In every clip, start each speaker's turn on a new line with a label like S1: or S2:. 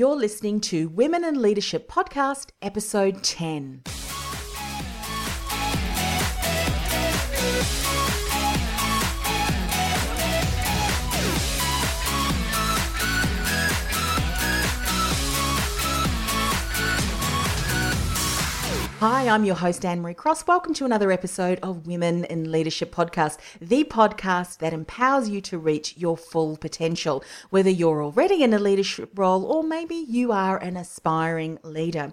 S1: You're listening to Women in Leadership Podcast, Episode 10. Hi, I'm your host, Anne Marie Cross. Welcome to another episode of Women in Leadership Podcast, the podcast that empowers you to reach your full potential, whether you're already in a leadership role or maybe you are an aspiring leader.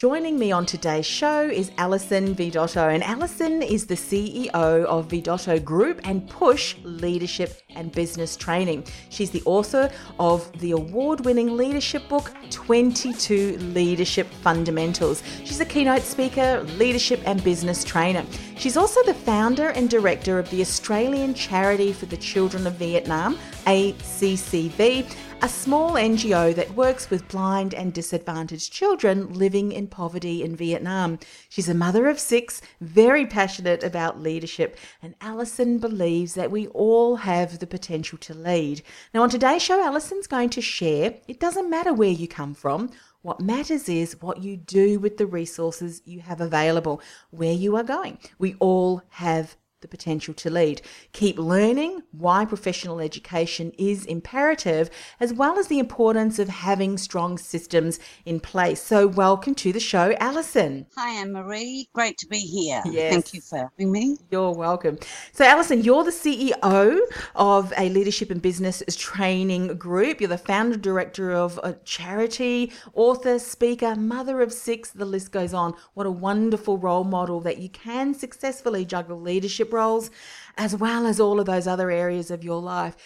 S1: Joining me on today's show is Alison Vidotto, and Alison is the CEO of Vidotto Group and Push Leadership and Business Training. She's the author of the award winning leadership book, 22 Leadership Fundamentals. She's a keynote speaker, leadership, and business trainer. She's also the founder and director of the Australian Charity for the Children of Vietnam, ACCV a small NGO that works with blind and disadvantaged children living in poverty in Vietnam. She's a mother of six, very passionate about leadership, and Alison believes that we all have the potential to lead. Now, on today's show, Alison's going to share it doesn't matter where you come from. What matters is what you do with the resources you have available, where you are going. We all have the potential to lead. Keep learning why professional education is imperative, as well as the importance of having strong systems in place. So, welcome to the show, Alison.
S2: Hi, Anne Marie. Great to be here. Yes. Thank you for having me.
S1: You're welcome. So, Alison, you're the CEO of a leadership and business training group. You're the founder director of a charity, author, speaker, mother of six. The list goes on. What a wonderful role model that you can successfully juggle leadership leadership roles, as well as all of those other areas of your life.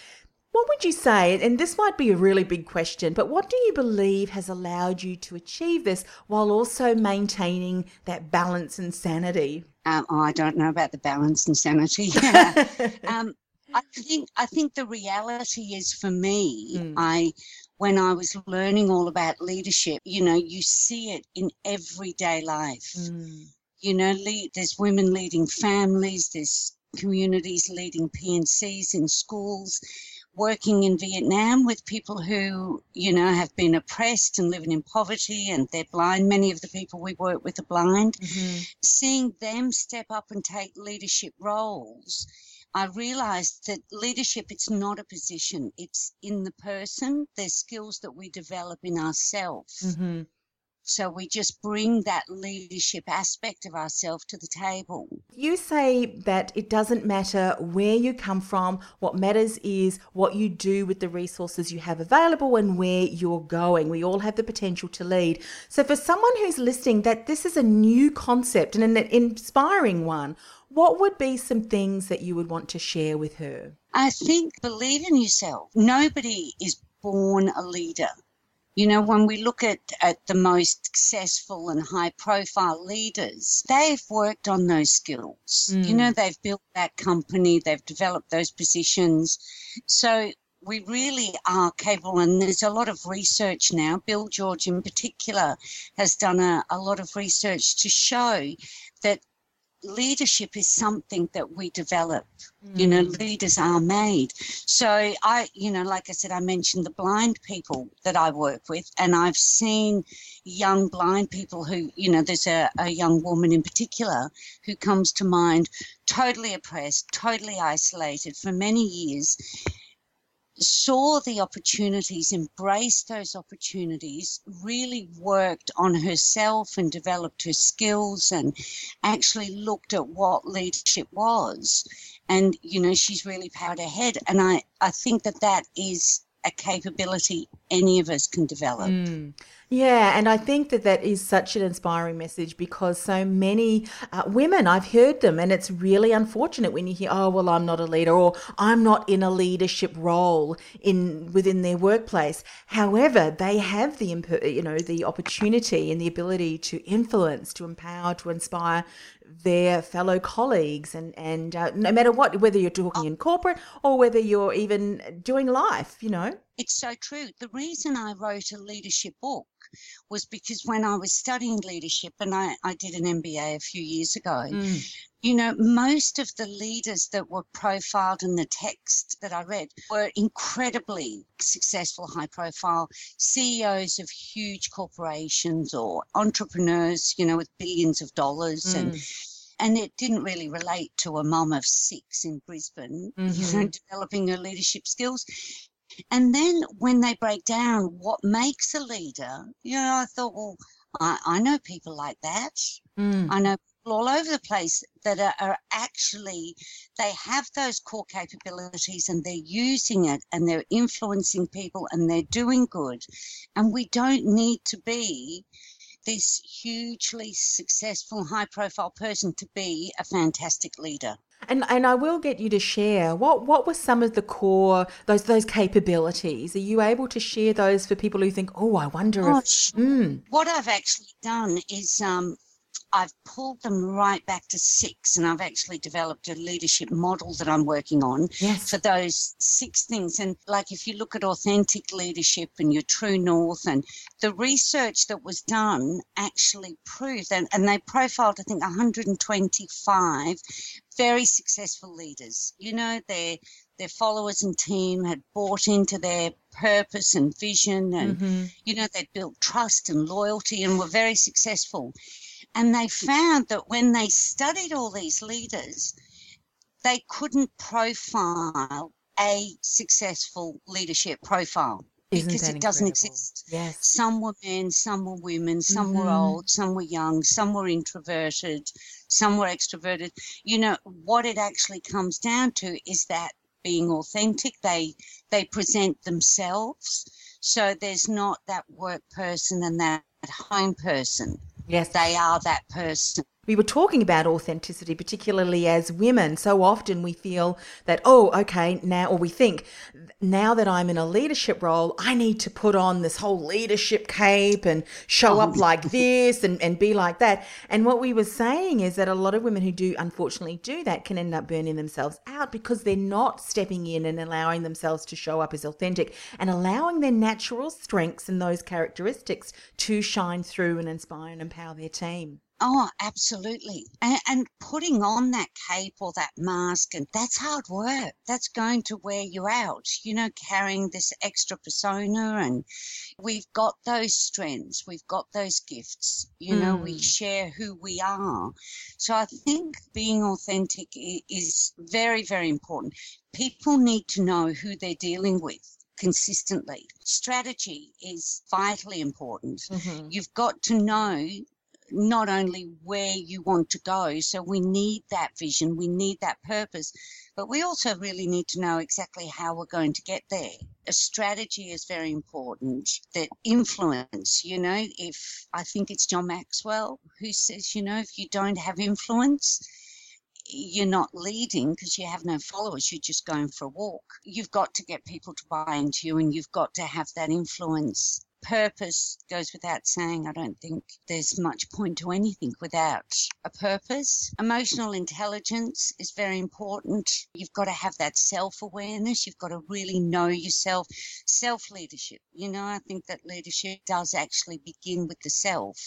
S1: What would you say, and this might be a really big question, but what do you believe has allowed you to achieve this while also maintaining that balance and sanity?
S2: Um, oh, I don't know about the balance and sanity. um, I think I think the reality is for me, mm. I when I was learning all about leadership, you know, you see it in everyday life. Mm you know, lead, there's women leading families, there's communities leading P&Cs in schools, working in Vietnam with people who, you know, have been oppressed and living in poverty and they're blind. Many of the people we work with are blind. Mm-hmm. Seeing them step up and take leadership roles. I realized that leadership, it's not a position, it's in the person. There's skills that we develop in ourselves. Mm-hmm. So we just bring that leadership aspect of ourselves to the table.
S1: You say that it doesn't matter where you come from, what matters is what you do with the resources you have available and where you're going. We all have the potential to lead. So for someone who's listening that this is a new concept and an inspiring one, what would be some things that you would want to share with her?
S2: I think believe in yourself. Nobody is born a leader. You know, when we look at, at the most successful and high profile leaders, they've worked on those skills. Mm. You know, mm. they've built that company, they've developed those positions. So we really are capable, and there's a lot of research now. Bill George, in particular, has done a, a lot of research to show that leadership is something that we develop. Mm. You know, mm. leaders are made. So I, you know, like I said, I mentioned the blind people that I work with, and I've seen young blind people who, you know, there's a, a young woman in particular who comes to mind, totally oppressed, totally isolated for many years saw the opportunities, embraced those opportunities, really worked on herself and developed her skills and actually looked at what leadership was. And, you know, she's really powered ahead. And I, I think that that is a capability any of us can develop. Mm.
S1: Yeah, and I think that that is such an inspiring message because so many uh, women, I've heard them, and it's really unfortunate when you hear, "Oh, well, I'm not a leader," or "I'm not in a leadership role in within their workplace." However, they have the you know the opportunity and the ability to influence, to empower, to inspire their fellow colleagues, and and uh, no matter what, whether you're talking in corporate or whether you're even doing life, you know.
S2: It's so true. The reason I wrote a leadership book was because when I was studying leadership, and I, I did an MBA a few years ago, mm. You know, most of the leaders that were profiled in the text that I read were incredibly successful, high profile CEOs of huge corporations or entrepreneurs, you know, with billions of dollars mm. and and it didn't really relate to a mum of six in Brisbane, mm-hmm. you know, developing her leadership skills. And then when they break down what makes a leader, you know, I thought, well, I, I know people like that. Mm. I know all over the place that are, are, actually, they have those core capabilities and they're using it and they're influencing people and they're doing good. And we don't need to be this hugely successful, high profile person to be a fantastic leader.
S1: And and I will get you to share what what were some of the core those those capabilities. Are you able to share those for people who think, oh, I wonder if
S2: mm. what I've actually done is um, I've pulled them right back to six, and I've actually developed a leadership model that I'm working on yes. for those six things. And like if you look at authentic leadership and your true north, and the research that was done actually proved, and, and they profiled, I think, 125 very successful leaders. You know, their their followers and team had bought into their purpose and vision, and mm-hmm. you know, they'd built trust and loyalty, and were very successful. And they found that when they studied all these leaders, they couldn't profile a successful leadership profile
S1: Isn't
S2: because
S1: it
S2: doesn't exist.
S1: Yes.
S2: Some were men, some were women, some mm-hmm. were old, some were young, some were introverted, some were extroverted. You know, what it actually comes down to is that being authentic, they they present themselves. So there's not that work person and that home person.
S1: Yes.
S2: They are that person
S1: we were talking about authenticity, particularly as women. So often we feel that, oh, okay, now, or we think, now that I'm in a leadership role, I need to put on this whole leadership cape and show up oh. like this and, and be like that. And what we were saying is that a lot of women who do unfortunately do that can end up burning themselves out because they're not stepping in and allowing themselves to show up as authentic and allowing their natural strengths and those characteristics to shine through and inspire and empower their team.
S2: Oh, absolutely. And, and, putting on that cape or that mask, and that's hard work. That's going to wear you out, you know, carrying this extra persona. And we've got those strengths, we've got those gifts, you mm. know, we hmm. share who we are. So I think being authentic is very, very important. People need to know who they're dealing with consistently. Strategy is vitally important. Mm-hmm. You've got to know not only where you want to go. So we need that vision, we need that purpose, but we also really need to know exactly how we're going to get there. A strategy is very important. That influence, you know, if I think it's John Maxwell who says, you know, if you don't have influence, you're not leading because you have no followers, you're just going for a walk. You've got to get people to buy into you and you've got to have that influence purpose goes without saying. I don't think there's much point to anything without a purpose. Emotional intelligence is very important. You've got to have that self awareness. You've got to really know yourself. Self leadership. You know, I think that leadership does actually begin with the self.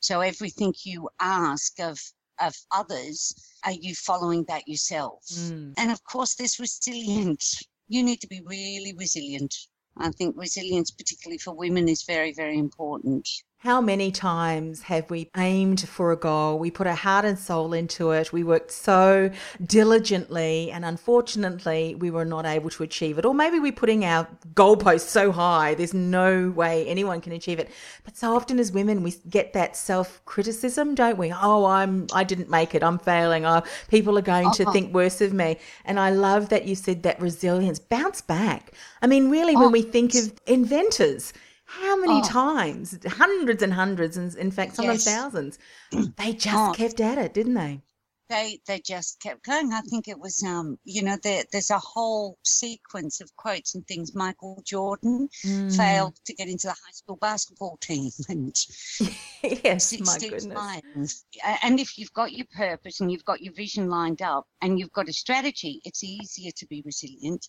S2: So everything you ask of of others, are you following that yourself? Mm. And of course, there's resilience. You need to be really resilient. I think resilience, particularly for women, is very, very important.
S1: How many times have we aimed for a goal? We put our heart and soul into it. We worked so diligently, and unfortunately, we were not able to achieve it. Or maybe we're putting our goalposts so high, there's no way anyone can achieve it. But so often as women, we get that self criticism, don't we? Oh, I'm, I didn't make it. I'm failing. Oh, people are going uh-huh. to think worse of me. And I love that you said that resilience, bounce back. I mean, really, when we think of inventors, how many oh. times? Hundreds and hundreds, and in fact, sometimes yes. thousands. They just oh. kept at it, didn't they?
S2: They they just kept going. I think it was um you know there, there's a whole sequence of quotes and things. Michael Jordan mm. failed to get into the high school basketball team, and
S1: yes, my goodness.
S2: And if you've got your purpose and you've got your vision lined up and you've got a strategy, it's easier to be resilient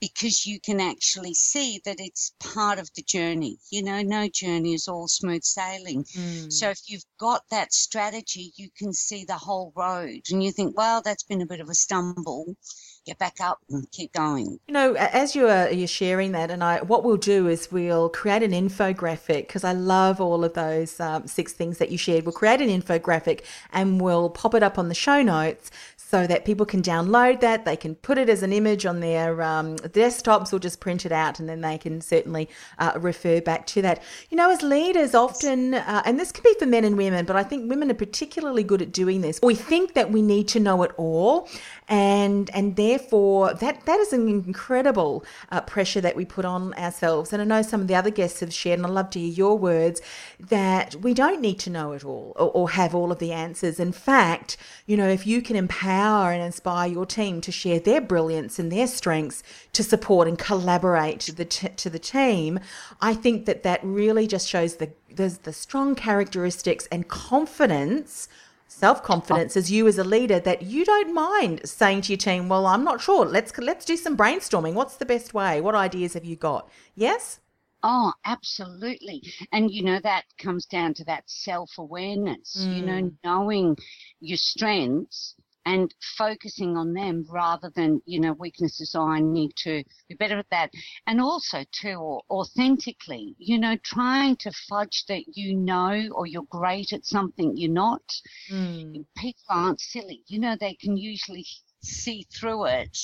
S2: because you can actually see that it's part of the journey. You know, no journey is all smooth sailing. Mm. So if you've got that strategy, you can see the whole road and you think, well, that's been a bit of a stumble, get back up and keep going.
S1: You know, as you are you're sharing that, and I, what we'll do is we'll create an infographic because I love all of those um, six things that you shared. We'll create an infographic and we'll pop it up on the show notes so that people can download that. They can put it as an image on their um, desktops or just print it out, and then they can certainly uh, refer back to that. You know, as leaders, often, uh, and this can be for men and women, but I think women are particularly good at doing this. We think that we need to know it all, and and therefore that that is an incredible uh, pressure that we put on ourselves. And I know some of the other guests have shared, and I love to hear your words that we don't need to know it all or, or have all of the answers. In fact, you know, if you can empower empower and inspire your team to share their brilliance and their strengths to support and collaborate to the, t- to the team, I think that that really just shows the, the, the strong characteristics and confidence self confidence as you as a leader that you don't mind saying to your team, "Well, I'm not sure. Let's let's do some brainstorming. What's the best way? What ideas have you got?" Yes.
S2: Oh, absolutely. And you know that comes down to that self-awareness. Mm. You know, mm. knowing your strengths and focusing on them rather than you know weaknesses oh i need to be better at that and also too authentically you know trying to fudge that you know or you're great at something you're not mm. people aren't silly you know they can usually see through it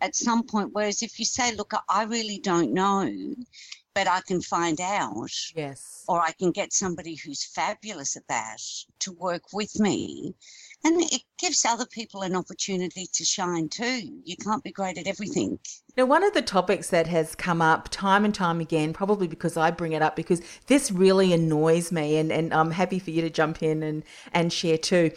S2: at some point whereas if you say look i really don't know but I can find out.
S1: Yes.
S2: Or I can get somebody who's fabulous at that to work with me and it gives other people an opportunity to shine too. You can't be great at everything.
S1: Now, one of the topics that has come up time and time again, probably because I bring it up, because this really annoys me, and, and I'm happy for you to jump in and, and share too.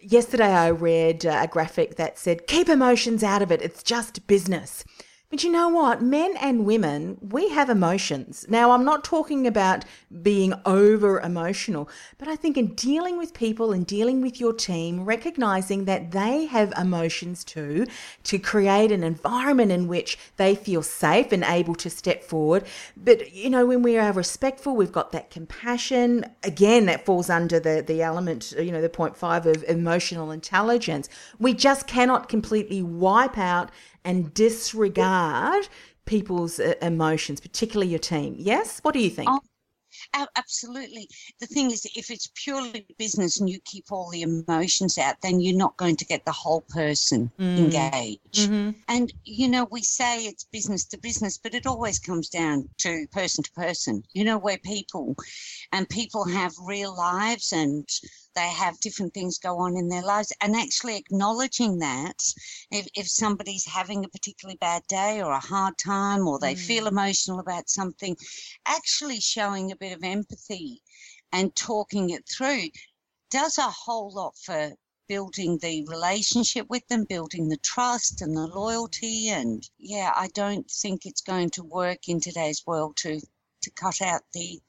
S1: Yesterday, I read uh, a graphic that said, Keep emotions out of it, it's just business. But you know what? Men and women, we have emotions. Now, I'm not talking about being over emotional, but I think in dealing with people and dealing with your team, recognizing that they have emotions too, to create an environment in which they feel safe and able to step forward. But, you know, when we are respectful, we've got that compassion. Again, that falls under the, the element, you know, the point five of emotional intelligence. We just cannot completely wipe out and disregard people's uh, emotions, particularly your team. Yes? What do you think?
S2: Oh, absolutely. The thing is, if it's purely business and you keep all the emotions out, then you're not going to get the whole person mm. engaged. Mm-hmm. And, you know, we say it's business to business, but it always comes down to person to person, you know, where people and people have real lives and they have different things go on in their lives and actually acknowledging that if, if somebody's having a particularly bad day or a hard time or they mm. feel emotional about something actually showing a bit of empathy and talking it through does a whole lot for building the relationship with them, building the trust and the loyalty. And yeah, I don't think it's going to work in today's world to to cut out the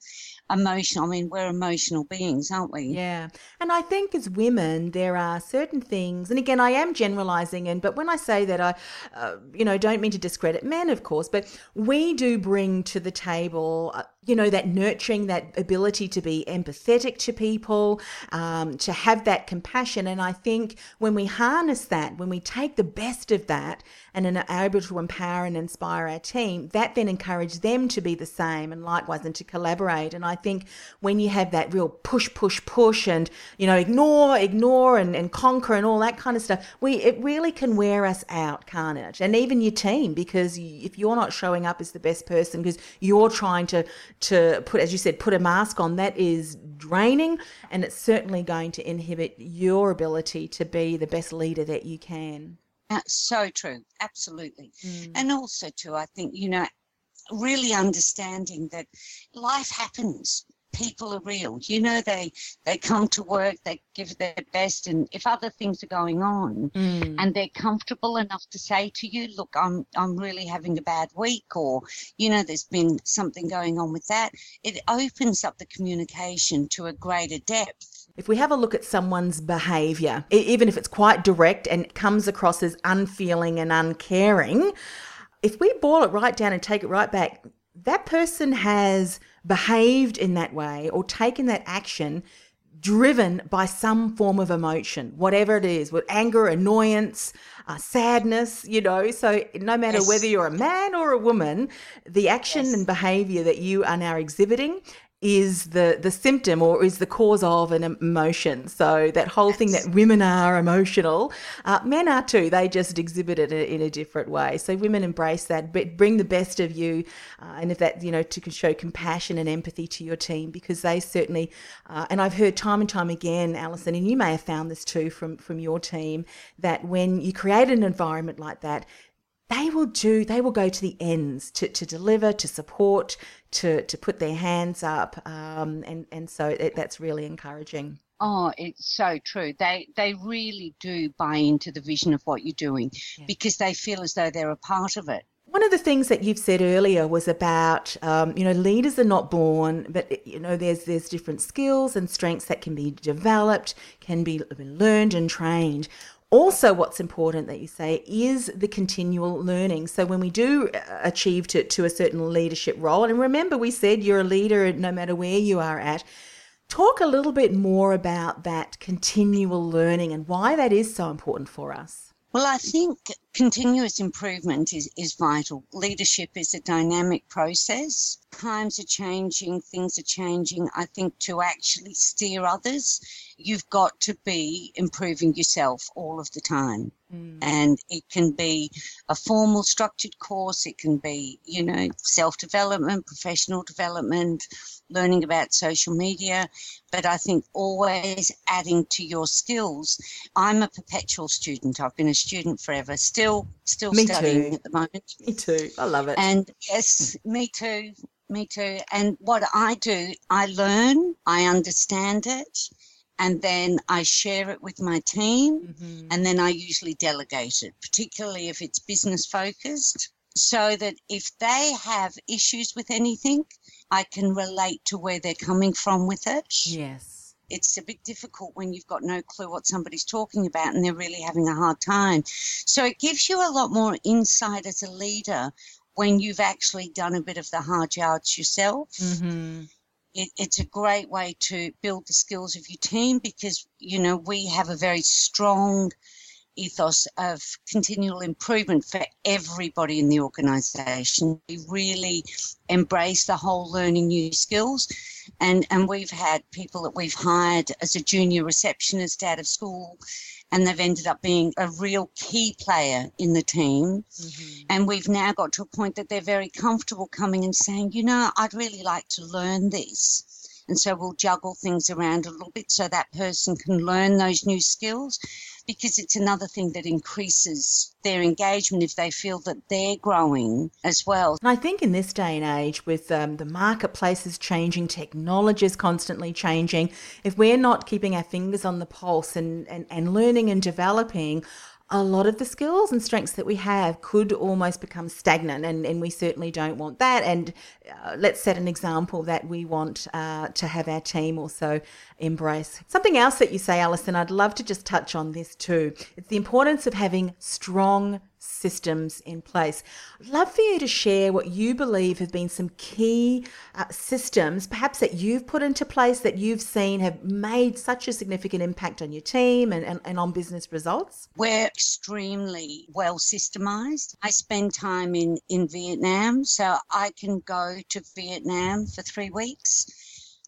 S2: emotional. I mean, we're emotional beings, aren't we?
S1: Yeah. And I think as women, there are certain things, and again, I am generalizing, and but when I say that, I, uh, you know, don't mean to discredit men, of course, but we do bring to the table, uh, you know, that nurturing, that ability to be empathetic to people, um, to have that compassion. And I think when we harness that, when we take the best of that and are able to empower and inspire our team, that then encourages them to be the same and likewise and to collaborate. And I think when you have that real push, push, push and, you know, ignore, ignore and, and conquer and all that kind of stuff, we it really can wear us out, can't it? And even your team, because if you're not showing up as the best person because you're trying to to put, as you said, put a mask on, that is draining and it's certainly going to inhibit your ability to be the best leader that you can.
S2: Uh, so true, absolutely. Mm. And also, too, I think, you know, really understanding that life happens people are real you know they they come to work they give their best and if other things are going on mm. and they're comfortable enough to say to you look i'm i'm really having a bad week or you know there's been something going on with that it opens up the communication to a greater depth
S1: if we have a look at someone's behavior even if it's quite direct and comes across as unfeeling and uncaring if we boil it right down and take it right back, that person has behaved in that way or taken that action driven by some form of emotion, whatever it is, with anger, annoyance, uh, sadness, you know. So no matter yes. whether you're a man or a woman, the action yes. and behavior that you are now exhibiting is the the symptom or is the cause of an emotion. So that whole thing that women are emotional, uh, men are too. They just exhibit it in a different way. So women embrace that, but bring the best of you, uh, and if that you know to show compassion and empathy to your team because they certainly. Uh, and I've heard time and time again, Alison, and you may have found this too from from your team that when you create an environment like that, they will do they will go to the ends to, to deliver to support to to put their hands up um, and and so it, that's really encouraging
S2: Oh, it's so true. They they really do buy into the vision of what you're doing yeah. because they feel as though they're a part of it.
S1: One of the things that you've said earlier was about, um, you know, leaders are not born, but you know, there's there's different skills and strengths that can be developed, can be learned and trained also what's important that you say is the continual learning. So when we do uh, achieve to, to a certain leadership role and remember we said you're a leader no matter where you are at talk a little bit more about that continual learning and why that is so important for us.
S2: Well i think continuous improvement is, is vital. Leadership is a dynamic process. Times are changing things are changing. I think to actually steer others you've got to be improving yourself all of the time. Mm. And it can be a formal structured course, it can be, you know, self development, professional development, learning about social media, but I think always adding to your skills. I'm a perpetual student. I've been a student forever, still still me studying
S1: too.
S2: at the moment.
S1: Me too. I love it.
S2: And yes, me too. Me too. And what I do, I learn, I understand it, and then I share it with my team, mm-hmm. and then I usually delegate it, particularly if it's business focused, so that if they have issues with anything, I can relate to where they're coming from with it.
S1: Yes.
S2: It's a bit difficult when you've got no clue what somebody's talking about and they're really having a hard time. So it gives you a lot more insight as a leader when you've actually done a bit of the hard yards yourself. Mm-hmm it, it's a great way to build the skills of your team because you know we have a very strong ethos of continual improvement for everybody in the organization. We really embrace the whole learning new skills. And and we've had people that we've hired as a junior receptionist out of school and they've ended up being a real key player in the team. Mm-hmm. And we've now got to a point that they're very comfortable coming and saying, you know, I'd really like to learn this. And so we'll juggle things around a little bit so that person can learn those new skills because it's another thing that increases their engagement if they feel that they're growing as well.
S1: And I think in this day and age, with um, the marketplaces changing, technology is constantly changing, if we're not keeping our fingers on the pulse and, and, and learning and developing, a lot of the skills and strengths that we have could almost become stagnant, and, and we certainly don't want that. And uh, let's set an example that we want uh, to have our team also embrace. Something else that you say, Alison, I'd love to just touch on this too. It's the importance of having strong systems in place. I'd love for you to share what you believe have been some key uh, systems, perhaps that you've put into place that you've seen have made such a significant impact on your team and, and, and on business results.
S2: We're extremely well systemized. I spend time in, in Vietnam, so I can go to Vietnam for three weeks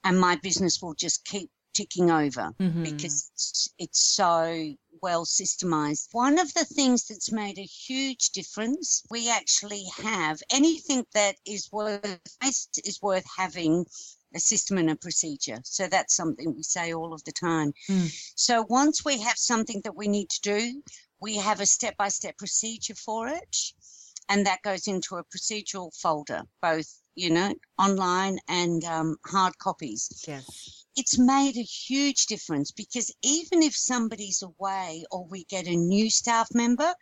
S2: and my business will just keep ticking over mm-hmm. because it's, it's so well systemized. One of the things that's made a huge difference, we actually have anything that is worth is worth having a system and a procedure. So that's something we say all of the time. Mm. So once we have something that we need to do, we have a step by step procedure for it. And that goes into a procedural folder, both, you know, online and um, hard copies.
S1: Yes
S2: it's made a huge difference because even if somebody's away or we get a new staff member,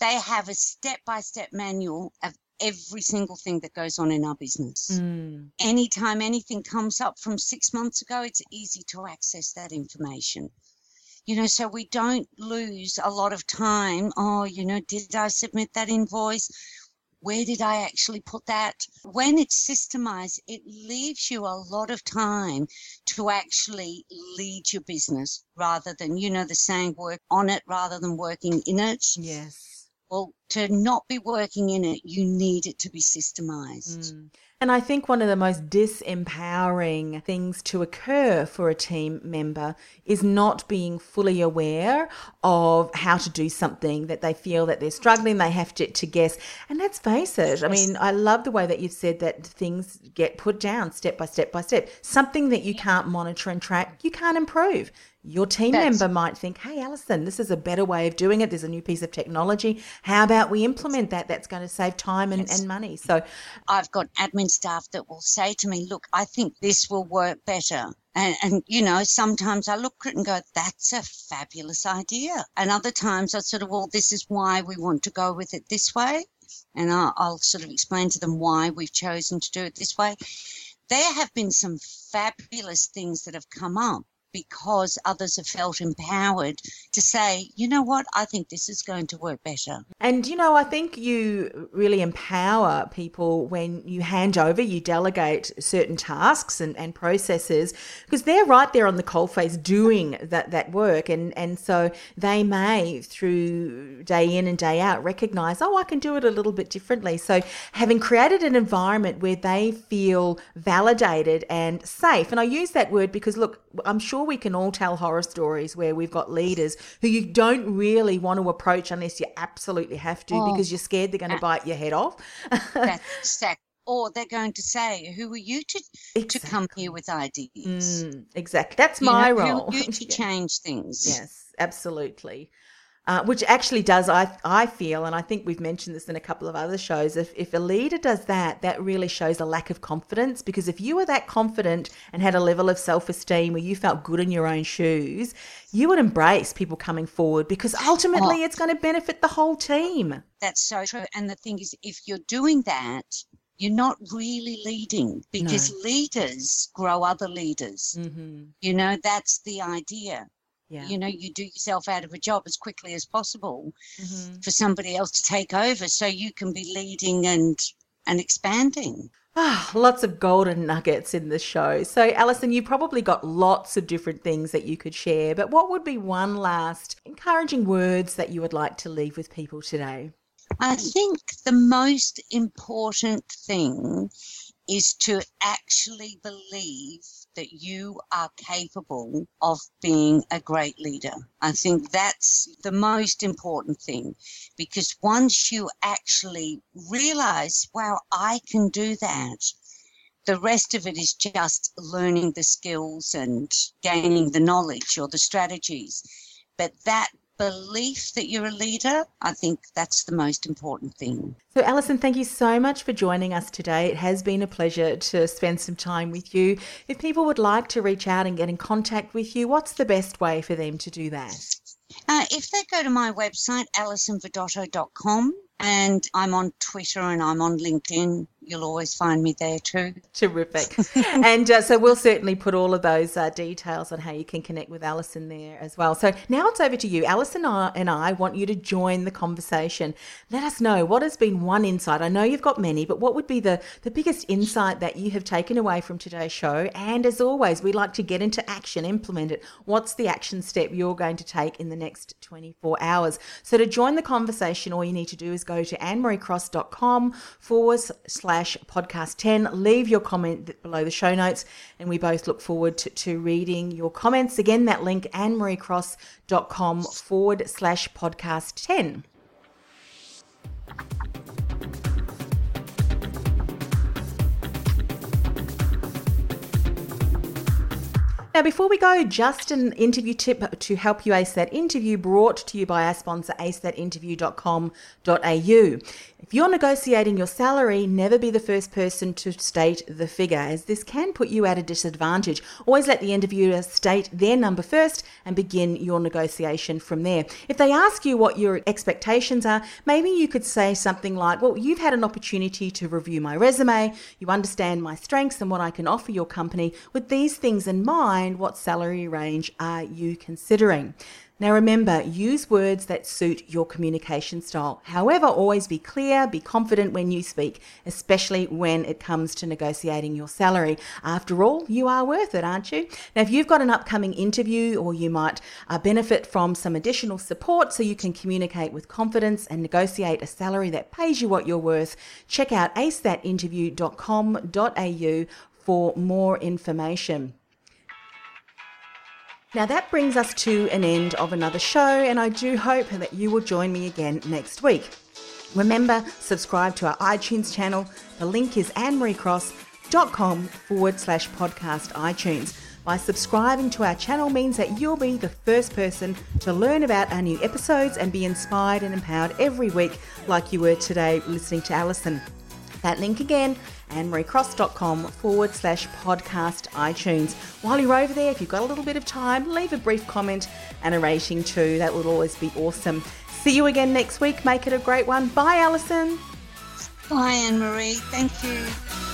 S2: they have a step by step manual of every single thing that goes on in our business. Mm. Anytime anything comes up from six months ago, it's easy to access that information. You know, so we don't lose a lot of time. Oh, you know, did I submit that invoice? Where did I actually put that? When it's systemized, it leaves you a lot of time to actually lead your business rather than, you know, the saying work on it rather than working in it.
S1: Yes.
S2: Well, to not be working in it, you need it to be systemized.
S1: Mm. And I think one of the most disempowering things to occur for a team member is not being fully aware of how to do something that they feel that they're struggling, they have to, to guess. And let's face it, I mean, I love the way that you've said that things get put down step by step by step. Something that you can't monitor and track, you can't improve. Your team That's, member might think, hey, Alison, this is a better way of doing it. There's a new piece of technology. How about we implement that? That's going to save time and, yes. and money. So
S2: I've got admin staff that will say to me, look, I think this will work better. And, and, you know, sometimes I look at it and go, that's a fabulous idea. And other times I sort of, well, this is why we want to go with it this way. And I'll, I'll sort of explain to them why we've chosen to do it this way. There have been some fabulous things that have come up because others have felt empowered to say, you know what, I think this is going to work better.
S1: And, you know, I think you really empower people when you hand over, you delegate certain tasks and, and processes because they're right there on the coalface doing that, that work. And, and so they may, through day in and day out, recognize, oh, I can do it a little bit differently. So having created an environment where they feel validated and safe, and I use that word because, look, I'm sure we can all tell horror stories where we've got leaders who you don't really want to approach unless you absolutely have to oh, because you're scared they're going to bite your head off.
S2: that's exactly or they're going to say, "Who are you to exactly. to come here with ideas?"
S1: Mm, exactly. That's you my know, role.
S2: You to yeah. change things?
S1: Yes, absolutely uh, which actually does I I feel, and I think we've mentioned this in a couple of other shows. If if a leader does that, that really shows a lack of confidence. Because if you were that confident and had a level of self esteem where you felt good in your own shoes, you would embrace people coming forward because ultimately oh, it's going to benefit the whole team.
S2: That's so true. And the thing is, if you're doing that, you're not really leading because no. leaders grow other leaders. Mm-hmm. You know, that's the idea. Yeah. You know, you do yourself out of a job as quickly as possible mm-hmm. for somebody else to take over so you can be leading and and expanding.
S1: Ah, lots of golden nuggets in the show. So, Alison, you probably got lots of different things that you could share, but what would be one last encouraging words that you would like to leave with people today?
S2: I think the most important thing is to actually believe that you are capable of being a great leader. I think that's the most important thing because once you actually realize, wow, I can do that, the rest of it is just learning the skills and gaining the knowledge or the strategies. But that belief that you're a leader, I think that's the most important thing.
S1: So, Alison, thank you so much for joining us today. It has been a pleasure to spend some time with you. If people would like to reach out and get in contact with you, what's the best way for them to do that?
S2: Uh, if they go to my website, alisonvidotto.com, and I'm on Twitter and I'm on LinkedIn. You'll always find me there too.
S1: Terrific. and uh, so we'll certainly put all of those uh, details on how you can connect with Alison there as well. So now it's over to you. Alison and I want you to join the conversation. Let us know what has been one insight. I know you've got many, but what would be the, the biggest insight that you have taken away from today's show? And as always, we like to get into action, implement it. What's the action step you're going to take in the next 24 hours? So to join the conversation, all you need to do is go to annemariecross.com forward slash podcast 10. Leave your comment below the show notes, and we both look forward to, to reading your comments. Again, that link, annemariecross.com forward slash podcast 10. Now, before we go, just an interview tip to help you ace that interview brought to you by our sponsor, acethatinterview.com.au. If you're negotiating your salary, never be the first person to state the figure, as this can put you at a disadvantage. Always let the interviewer state their number first and begin your negotiation from there. If they ask you what your expectations are, maybe you could say something like, Well, you've had an opportunity to review my resume, you understand my strengths and what I can offer your company. With these things in mind, what salary range are you considering? Now remember, use words that suit your communication style. However, always be clear, be confident when you speak, especially when it comes to negotiating your salary. After all, you are worth it, aren't you? Now, if you've got an upcoming interview or you might uh, benefit from some additional support so you can communicate with confidence and negotiate a salary that pays you what you're worth, check out acethatinterview.com.au for more information. Now, that brings us to an end of another show, and I do hope that you will join me again next week. Remember, subscribe to our iTunes channel. The link is annemariecross.com forward slash podcast iTunes. By subscribing to our channel means that you'll be the first person to learn about our new episodes and be inspired and empowered every week, like you were today listening to Alison. That link again, annemariecross.com forward slash podcast iTunes. While you're over there, if you've got a little bit of time, leave a brief comment and a rating too. That would always be awesome. See you again next week. Make it a great one. Bye, Alison.
S2: Bye, Anne Marie. Thank you.